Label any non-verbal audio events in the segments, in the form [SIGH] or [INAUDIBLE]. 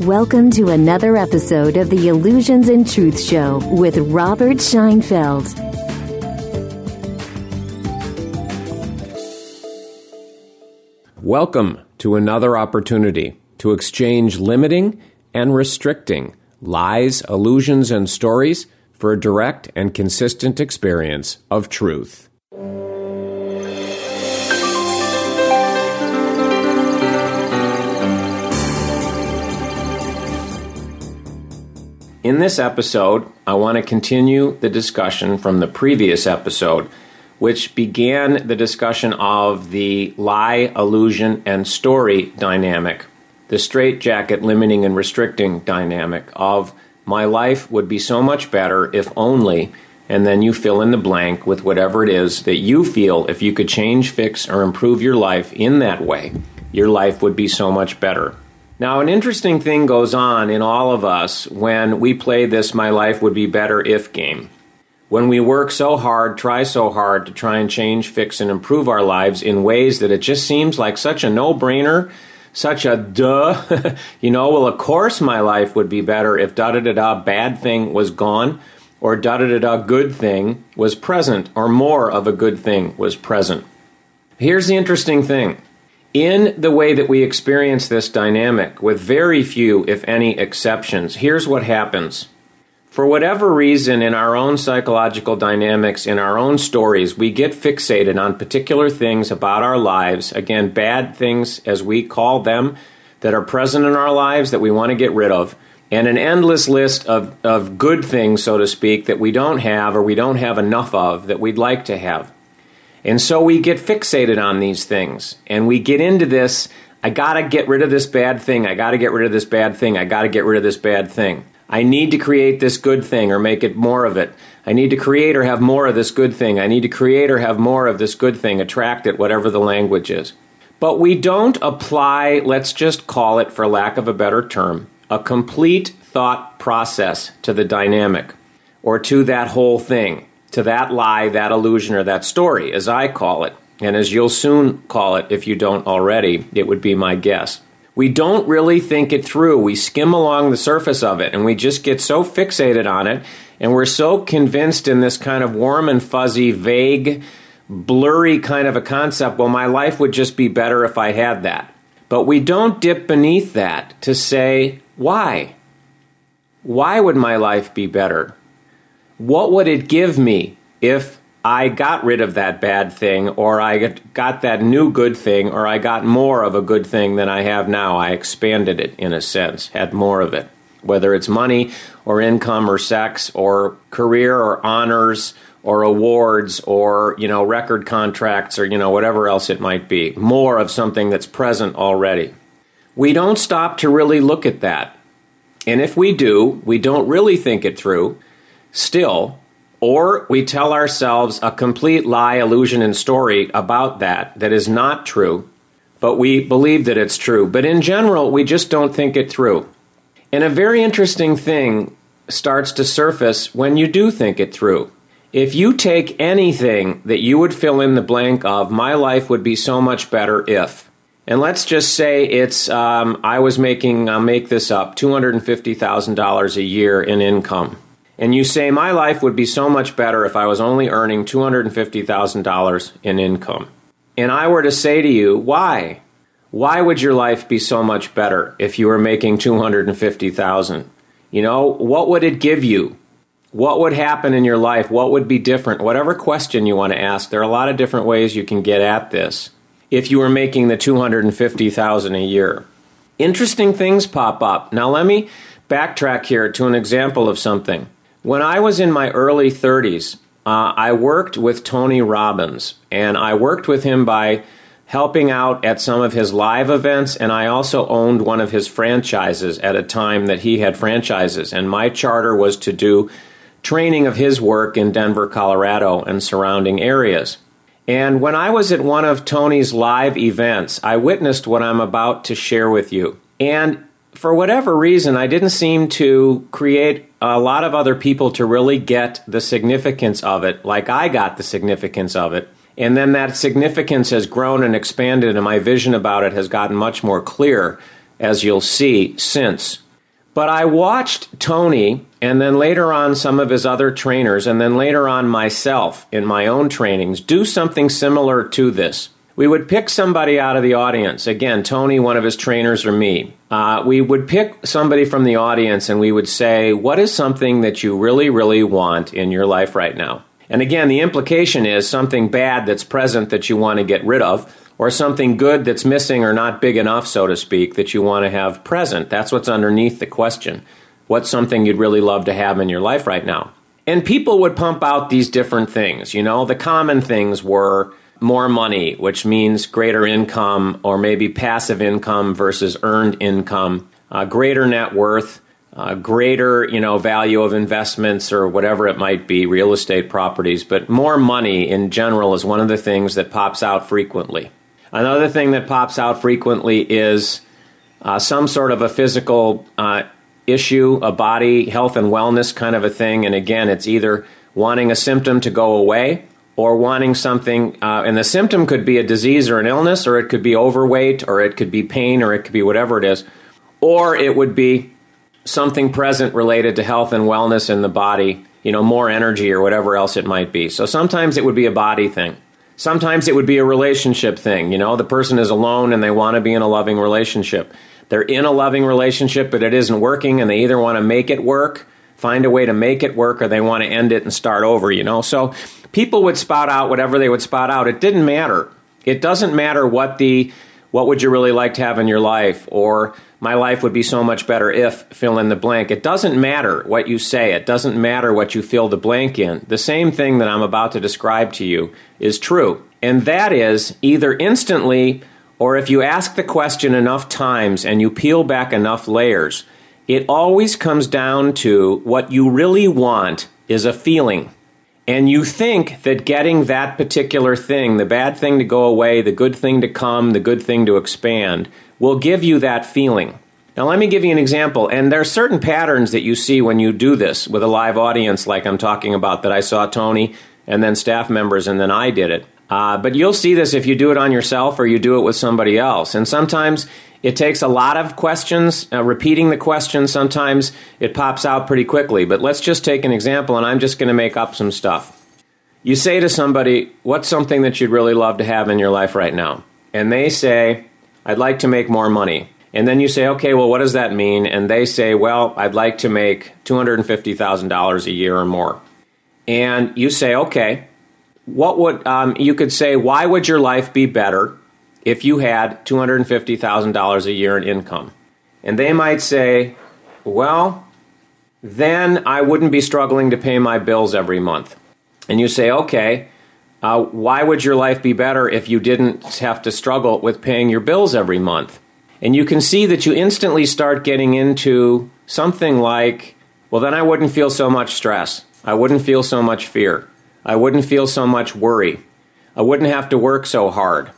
Welcome to another episode of the Illusions and Truth Show with Robert Scheinfeld. Welcome to another opportunity to exchange limiting and restricting lies, illusions, and stories for a direct and consistent experience of truth. In this episode, I want to continue the discussion from the previous episode, which began the discussion of the lie, illusion, and story dynamic, the straitjacket limiting and restricting dynamic of my life would be so much better if only, and then you fill in the blank with whatever it is that you feel if you could change, fix, or improve your life in that way, your life would be so much better. Now, an interesting thing goes on in all of us when we play this my life would be better if game. When we work so hard, try so hard to try and change, fix, and improve our lives in ways that it just seems like such a no brainer, such a duh. [LAUGHS] you know, well, of course my life would be better if da da da da bad thing was gone or da da da da good thing was present or more of a good thing was present. Here's the interesting thing in the way that we experience this dynamic, with very few, if any, exceptions, here's what happens. For whatever reason, in our own psychological dynamics, in our own stories, we get fixated on particular things about our lives, again, bad things as we call them, that are present in our lives that we want to get rid of, and an endless list of, of good things, so to speak, that we don't have or we don't have enough of that we'd like to have. And so we get fixated on these things and we get into this I got to get rid of this bad thing. I got to get rid of this bad thing. I got to get rid of this bad thing. I need to create this good thing or make it more of it. I need to create or have more of this good thing. I need to create or have more of this good thing, attract it, whatever the language is. But we don't apply, let's just call it, for lack of a better term, a complete thought process to the dynamic or to that whole thing to that lie, that illusion, or that story, as I call it, and as you'll soon call it if you don't already, it would be my guess. We don't really think it through. We skim along the surface of it and we just get so fixated on it and we're so convinced in this kind of warm and fuzzy, vague, blurry kind of a concept. Well, my life would just be better if I had that. But we don't dip beneath that to say, why? Why would my life be better? What would it give me if I got rid of that bad thing, or I got that new good thing, or I got more of a good thing than I have now? I expanded it in a sense, had more of it. Whether it's money, or income, or sex, or career, or honors, or awards, or, you know, record contracts, or, you know, whatever else it might be. More of something that's present already. We don't stop to really look at that. And if we do, we don't really think it through still, or we tell ourselves a complete lie, illusion, and story about that that is not true, but we believe that it's true. But in general, we just don't think it through. And a very interesting thing starts to surface when you do think it through. If you take anything that you would fill in the blank of, my life would be so much better if, and let's just say it's, um, I was making, I'll make this up, $250,000 a year in income and you say, My life would be so much better if I was only earning $250,000 in income. And I were to say to you, Why? Why would your life be so much better if you were making 250,000? You know, what would it give you? What would happen in your life? What would be different? Whatever question you want to ask, there are a lot of different ways you can get at this. If you were making the 250,000 a year. Interesting things pop up. Now let me backtrack here to an example of something. When I was in my early 30s, uh, I worked with Tony Robbins, and I worked with him by helping out at some of his live events, and I also owned one of his franchises at a time that he had franchises. And my charter was to do training of his work in Denver, Colorado, and surrounding areas. And when I was at one of Tony's live events, I witnessed what I'm about to share with you. And for whatever reason, I didn't seem to create a lot of other people to really get the significance of it, like I got the significance of it. And then that significance has grown and expanded, and my vision about it has gotten much more clear, as you'll see, since. But I watched Tony and then later on some of his other trainers, and then later on myself in my own trainings do something similar to this. We would pick somebody out of the audience. Again, Tony, one of his trainers, or me. Uh, we would pick somebody from the audience and we would say, What is something that you really, really want in your life right now? And again, the implication is something bad that's present that you want to get rid of, or something good that's missing or not big enough, so to speak, that you want to have present. That's what's underneath the question. What's something you'd really love to have in your life right now? And people would pump out these different things. You know, the common things were more money, which means greater income or maybe passive income versus earned income, uh, greater net worth, uh, greater you know value of investments or whatever it might be, real estate properties. But more money in general is one of the things that pops out frequently. Another thing that pops out frequently is uh, some sort of a physical uh, issue, a body health and wellness kind of a thing. And again, it's either wanting a symptom to go away or wanting something, uh, and the symptom could be a disease or an illness, or it could be overweight, or it could be pain, or it could be whatever it is, or it would be something present related to health and wellness in the body, you know, more energy or whatever else it might be. So sometimes it would be a body thing. Sometimes it would be a relationship thing. You know, the person is alone and they want to be in a loving relationship. They're in a loving relationship, but it isn't working, and they either want to make it work, find a way to make it work, or they want to end it and start over, you know? So people would spout out whatever they would spout out. It didn't matter. It doesn't matter what the what would you really like to have in your life or my life would be so much better if fill in the blank. It doesn't matter what you say. It doesn't matter what you fill the blank in. The same thing that I'm about to describe to you is true. And that is either instantly or if you ask the question enough times and you peel back enough layers, it always comes down to what you really want is a feeling. And you think that getting that particular thing, the bad thing to go away, the good thing to come, the good thing to expand, will give you that feeling. Now, let me give you an example. And there are certain patterns that you see when you do this with a live audience, like I'm talking about, that I saw Tony and then staff members, and then I did it. Uh, but you'll see this if you do it on yourself or you do it with somebody else. And sometimes it takes a lot of questions, uh, repeating the question. Sometimes it pops out pretty quickly. But let's just take an example, and I'm just going to make up some stuff. You say to somebody, What's something that you'd really love to have in your life right now? And they say, I'd like to make more money. And then you say, Okay, well, what does that mean? And they say, Well, I'd like to make $250,000 a year or more. And you say, Okay, what would, um, you could say, Why would your life be better if you had $250,000 a year in income. And they might say, well, then I wouldn't be struggling to pay my bills every month. And you say, okay, uh, why would your life be better if you didn't have to struggle with paying your bills every month? And you can see that you instantly start getting into something like, well, then I wouldn't feel so much stress. I wouldn't feel so much fear. I wouldn't feel so much worry. I wouldn't have to work so hard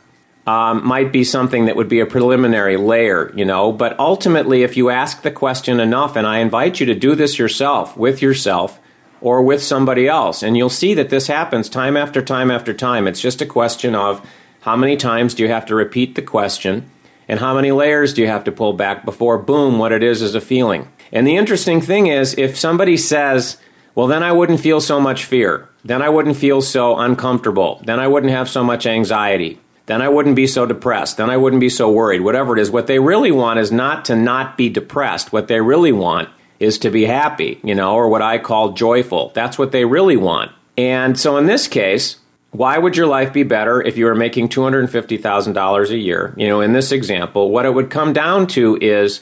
um, might be something that would be a preliminary layer, you know. But ultimately, if you ask the question enough, and I invite you to do this yourself, with yourself, or with somebody else, and you'll see that this happens time after time after time. It's just a question of how many times do you have to repeat the question, and how many layers do you have to pull back before, boom, what it is is a feeling. And the interesting thing is, if somebody says, well, then I wouldn't feel so much fear. Then I wouldn't feel so uncomfortable. Then I wouldn't have so much anxiety then I wouldn't be so depressed. Then I wouldn't be so worried. Whatever it is, what they really want is not to not be depressed. What they really want is to be happy, you know, or what I call joyful. That's what they really want. And so in this case, why would your life be better if you were making $250,000 a year? You know, in this example, what it would come down to is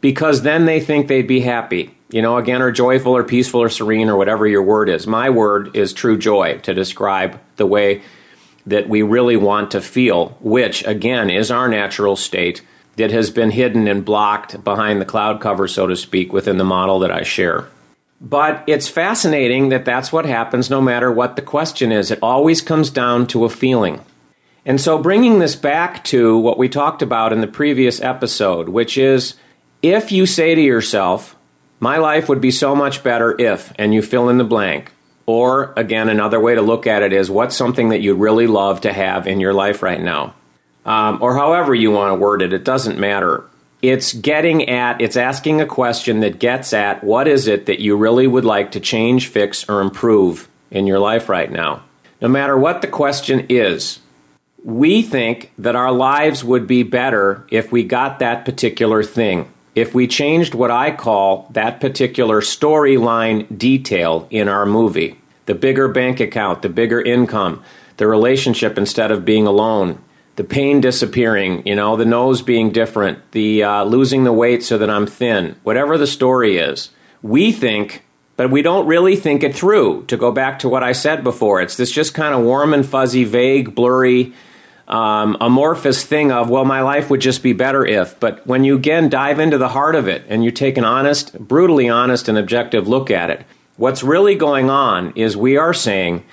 because then they think they'd be happy. You know, again, or joyful or peaceful or serene or whatever your word is. My word is true joy to describe the way that we really want to feel, which again is our natural state that has been hidden and blocked behind the cloud cover, so to speak, within the model that I share. But it's fascinating that that's what happens no matter what the question is. It always comes down to a feeling. And so, bringing this back to what we talked about in the previous episode, which is if you say to yourself, My life would be so much better if, and you fill in the blank, or, again, another way to look at it is what's something that you'd really love to have in your life right now? Um, or however you want to word it, it doesn't matter. it's getting at, it's asking a question that gets at what is it that you really would like to change, fix, or improve in your life right now. No matter what the question is, we think that our lives would be better if we got that particular thing. If we changed what I call that particular storyline detail in our movie the bigger bank account, the bigger income, the relationship instead of being alone, the pain disappearing, you know, the nose being different, the uh, losing the weight so that I'm thin, whatever the story is, we think, but we don't really think it through. To go back to what I said before, it's this just kind of warm and fuzzy, vague, blurry, um, amorphous thing of, well, my life would just be better if. But when you again dive into the heart of it and you take an honest, brutally honest, and objective look at it, what's really going on is we are saying,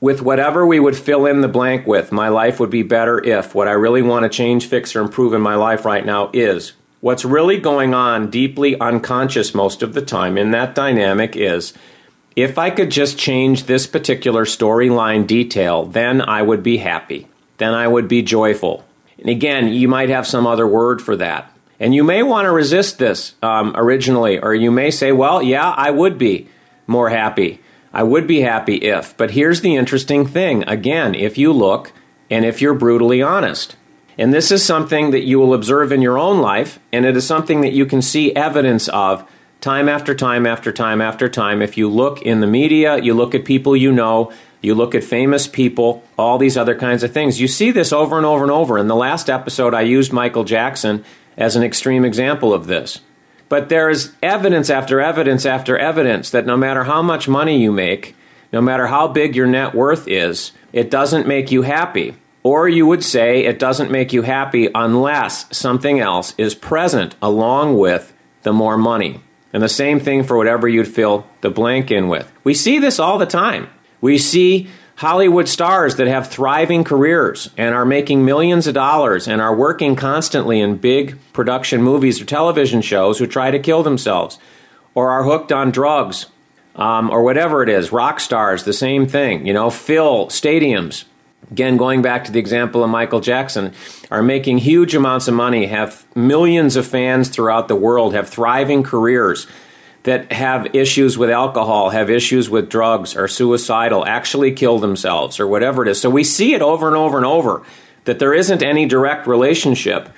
with whatever we would fill in the blank with, my life would be better if what I really want to change, fix, or improve in my life right now is. What's really going on deeply unconscious most of the time in that dynamic is if I could just change this particular storyline detail, then I would be happy. Then I would be joyful. And again, you might have some other word for that. And you may want to resist this um, originally, or you may say, well, yeah, I would be more happy. I would be happy if. But here's the interesting thing again, if you look and if you're brutally honest. And this is something that you will observe in your own life, and it is something that you can see evidence of time after time after time after time. If you look in the media, you look at people you know, you look at famous people, all these other kinds of things. You see this over and over and over. In the last episode, I used Michael Jackson as an extreme example of this. But there is evidence after evidence after evidence that no matter how much money you make, no matter how big your net worth is, it doesn't make you happy. Or you would say it doesn't make you happy unless something else is present along with the more money. And the same thing for whatever you'd fill the blank in with. We see this all the time. We see Hollywood stars that have thriving careers and are making millions of dollars and are working constantly in big production movies or television shows who try to kill themselves or are hooked on drugs um, or whatever it is. Rock stars, the same thing. You know, fill stadiums. Again, going back to the example of Michael Jackson, are making huge amounts of money, have millions of fans throughout the world, have thriving careers that have issues with alcohol, have issues with drugs, are suicidal, actually kill themselves, or whatever it is. So we see it over and over and over that there isn't any direct relationship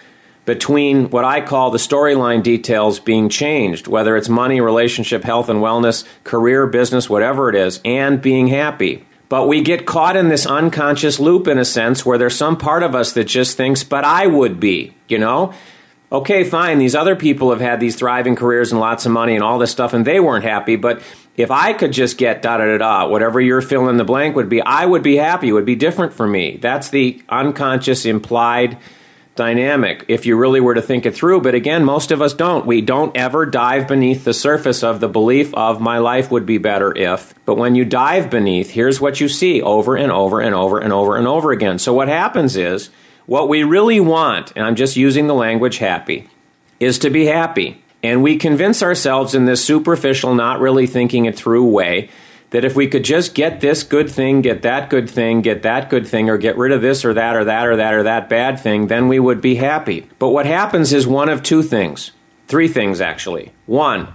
between what I call the storyline details being changed, whether it's money, relationship, health and wellness, career, business, whatever it is, and being happy. But we get caught in this unconscious loop in a sense where there's some part of us that just thinks, but I would be, you know? Okay, fine, these other people have had these thriving careers and lots of money and all this stuff, and they weren't happy, but if I could just get da da da da, whatever your fill in the blank would be, I would be happy. It would be different for me. That's the unconscious implied dynamic if you really were to think it through. But again, most of us don't. We don't ever dive beneath the surface of the belief of my life would be better if. But when you dive beneath, here's what you see over and over and over and over and over again. So what happens is, what we really want, and I'm just using the language happy, is to be happy. And we convince ourselves in this superficial, not really thinking it through way that if we could just get this good thing, get that good thing, get that good thing, or get rid of this or that or that or that or that bad thing, then we would be happy. But what happens is one of two things. Three things, actually. One,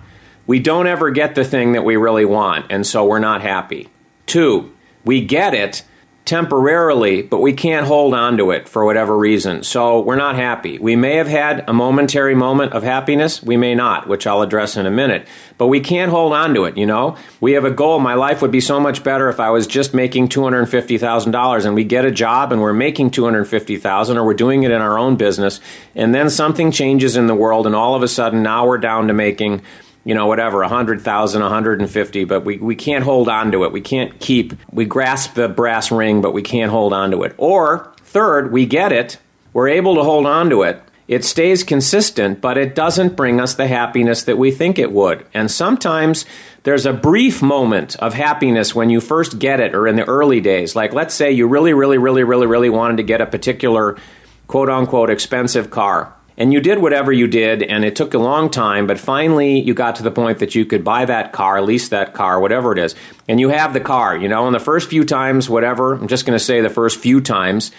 we don't ever get the thing that we really want, and so we're not happy. Two, we get it, temporarily, but we can't hold on to it for whatever reason. So we're not happy. We may have had a momentary moment of happiness, we may not, which I'll address in a minute. But we can't hold on to it, you know? We have a goal. My life would be so much better if I was just making $250,000 and we get a job and we're making 250,000 or we're doing it in our own business and then something changes in the world and all of a sudden now we're down to making you know, whatever, 100,000, 150, but we, we can't hold on to it. We can't keep, we grasp the brass ring, but we can't hold on to it. Or, third, we get it, we're able to hold on to it, it stays consistent, but it doesn't bring us the happiness that we think it would. And sometimes there's a brief moment of happiness when you first get it or in the early days. Like, let's say you really, really, really, really, really wanted to get a particular quote unquote expensive car and you did whatever you did, and it took a long time, but finally you got to the point that you could buy that car, lease that car, whatever it is, and you have the car, you know, and the first few times, whatever, I'm just going to say the first few times,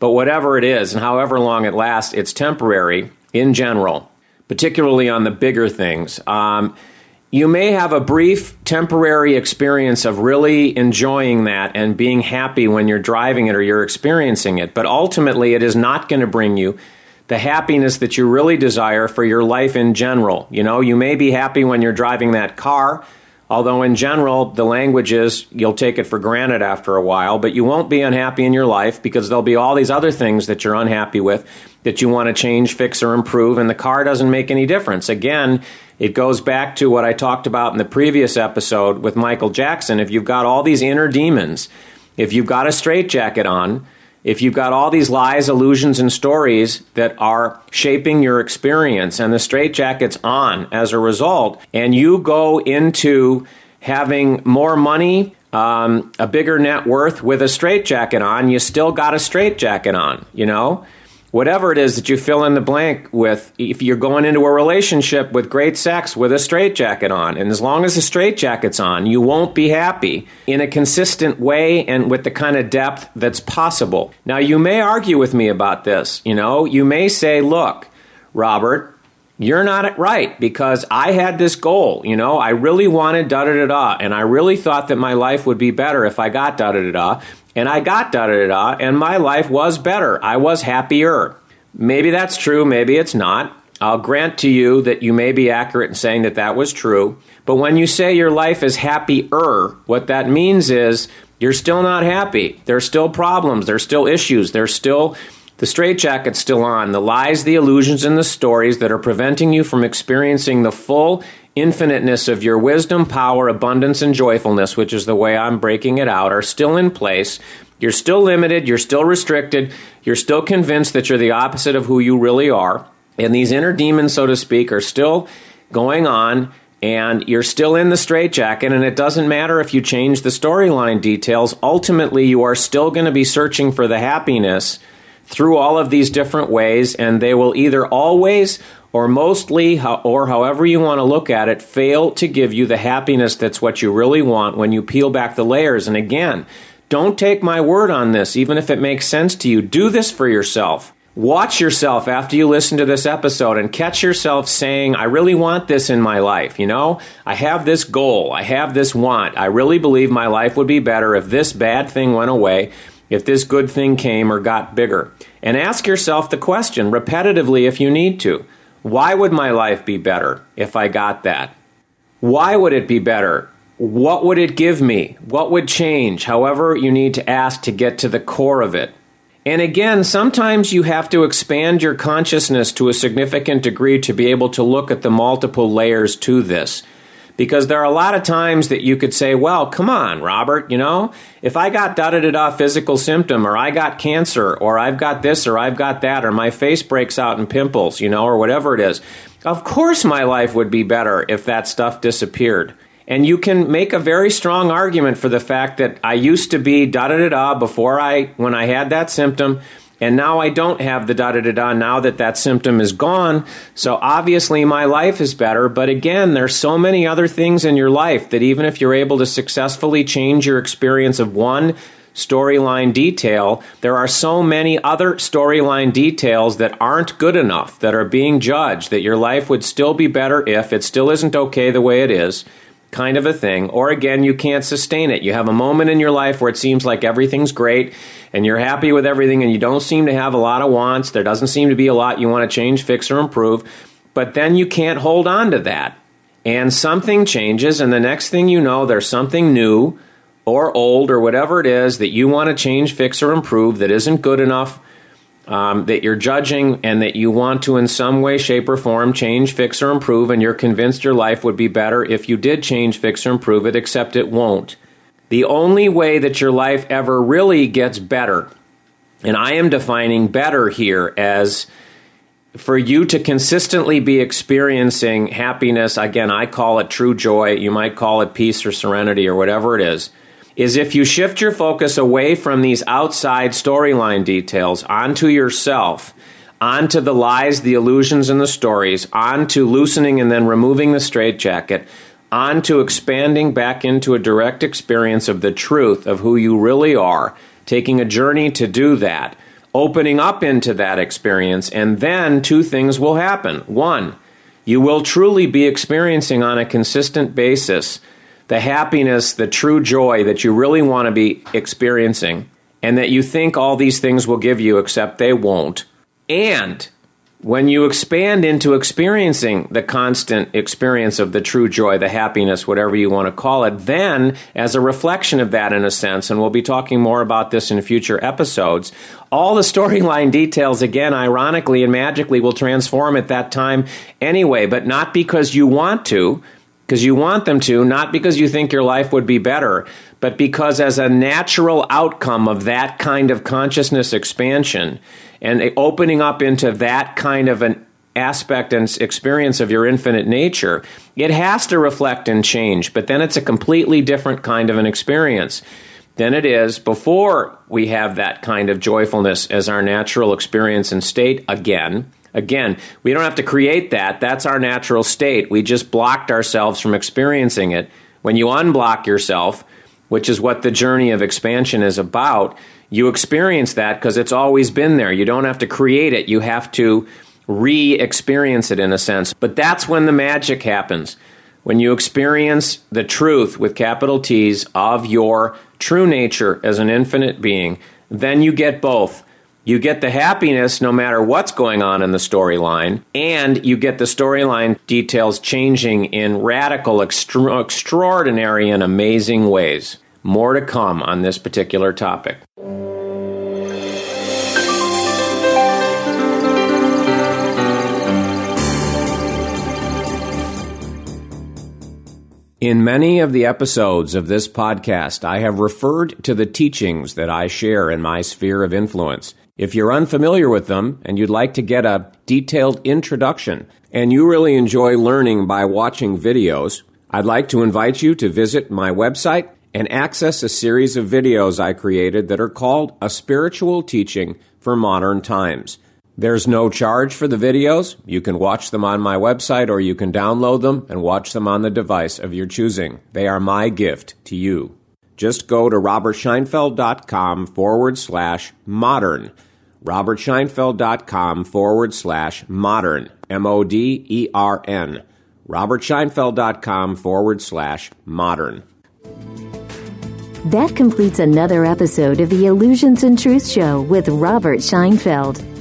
but whatever it is, and however long it lasts, it's temporary in general. particularly on the bigger things. Um, you may have a brief temporary experience of really enjoying that and being happy when you're driving it or you're experiencing it, but ultimately it is not going to bring you the happiness that you really desire for your life in general. You know, you may be happy when you're driving that car, although in general the language is you'll take it for granted after a while, but you won't be unhappy in your life because there'll be all these other things that you're unhappy with that you want to change, fix, or improve, and the car doesn't make any difference. Again, it goes back to what I talked about in the previous episode with Michael Jackson. If you've got all these inner demons, if you've got a straitjacket on, if you've got all these lies, illusions, and stories that are shaping your experience, and the straitjacket's on as a result, and you go into having more money, um, a bigger net worth with a straitjacket on, you still got a straitjacket on, you know? Whatever it is that you fill in the blank with, if you're going into a relationship with great sex with a straitjacket on, and as long as the straitjacket's on, you won't be happy in a consistent way and with the kind of depth that's possible. Now, you may argue with me about this. You know, you may say, look, Robert, you're not right because I had this goal. You know, I really wanted da da da da, and I really thought that my life would be better if I got da da da da and I got da da da da, and my life was better. I was happier. Maybe that's true, maybe it's not. I'll grant to you that you may be accurate in saying that that was true. But when you say your life is happier, what that means is you're still not happy. There's still problems, there's still issues, there's still the straitjacket's still on, the lies, the illusions, and the stories that are preventing you from experiencing the full infiniteness of your wisdom, power, abundance, and joyfulness, which is the way I'm breaking it out, are still in place. You're still limited, you're still restricted, you're still convinced that you're the opposite of who you really are. And these inner demons, so to speak, are still going on, and you're still in the straitjacket. And it doesn't matter if you change the storyline details, ultimately, you are still going to be searching for the happiness through all of these different ways, and they will either always or mostly, or however you want to look at it, fail to give you the happiness that's what you really want when you peel back the layers. And again, don't take my word on this, even if it makes sense to you. Do this for yourself. Watch yourself after you listen to this episode and catch yourself saying, I really want this in my life. You know, I have this goal. I have this want. I really believe my life would be better if this bad thing went away, if this good thing came or got bigger. And ask yourself the question repetitively if you need to. Why would my life be better if I got that? Why would it be better? What would it give me? What would change? However, you need to ask to get to the core of it. And again, sometimes you have to expand your consciousness to a significant degree to be able to look at the multiple layers to this because there are a lot of times that you could say, well, come on, Robert, you know, if I got da da da da physical symptom, or I got cancer, or I've got this, or I've got that, or my face breaks out in pimples, you know, or whatever it is, of course my life would be better if that stuff disappeared. And you can make a very strong argument for the fact that I used to be da da da da before I, when I had that symptom, and now I don't have the da da da da now that that symptom is gone. So obviously my life is better. But again, there's so many other things in your life that even if you're able to successfully change your experience of one storyline detail, there are so many other storyline details that aren't good enough, that are being judged, that your life would still be better if it still isn't okay the way it is kind of a thing. Or again, you can't sustain it. You have a moment in your life where it seems like everything's great and you're happy with everything and you don't seem to have a lot of wants. There doesn't seem to be a lot you want to change, fix, or improve. But then you can't hold on to that. And something changes, and the next thing you know, there's something new or old or whatever it is that you want to change, fix, or improve that isn't good enough um, that you're judging and that you want to, in some way, shape, or form, change, fix, or improve, and you're convinced your life would be better if you did change, fix, or improve it, except it won't. The only way that your life ever really gets better, and I am defining better here as for you to consistently be experiencing happiness, again, I call it true joy, you might call it peace or serenity or whatever it is is if you shift your focus away from these outside storyline details onto yourself, onto the lies, the illusions, and the stories, onto loosening and then removing the straitjacket, onto expanding back into a direct experience of the truth of who you really are, taking a journey to do that, opening up into that experience, and then two things will happen. One, you will truly be experiencing on a consistent basis the happiness, the true joy that you really want to be experiencing, and that you think all these things will give you, except they won't. And when you expand into experiencing the constant experience of the true joy, the happiness, whatever you want to call it, then, as a reflection of that, in a sense, and we'll be talking more about this in future episodes, all the storyline details, again, ironically and magically, will transform at that time anyway, but not because you want to, because you want them to, not because you think your life would be better, but because as a natural outcome of that kind of consciousness expansion, and opening up into that kind of an aspect and experience of your infinite nature, it has to reflect and change, but then it's a completely different kind of an experience than it is before we have that kind of joyfulness as our natural experience and state again. Again, we don't have to create that. That's our natural state. We just blocked ourselves from experiencing it. When you unblock yourself, which is what the journey of expansion is about, you experience that because it's always been there. You don't have to create it, you have to re experience it in a sense. But that's when the magic happens. When you experience the truth with capital T's of your true nature as an infinite being, then you get both. You get the happiness no matter what's going on in the storyline, and you get the storyline details changing in radical, extra- extraordinary, and amazing ways. More to come on this particular topic. In many of the episodes of this podcast, I have referred to the teachings that I share in my sphere of influence. If you're unfamiliar with them and you'd like to get a detailed introduction, and you really enjoy learning by watching videos, I'd like to invite you to visit my website and access a series of videos I created that are called A Spiritual Teaching for Modern Times. There's no charge for the videos. You can watch them on my website or you can download them and watch them on the device of your choosing. They are my gift to you. Just go to robertscheinfeld.com forward slash modern. robertscheinfeld.com forward slash modern. M O D E R N. robertscheinfeld.com forward slash modern. That completes another episode of the Illusions and Truth Show with Robert Scheinfeld.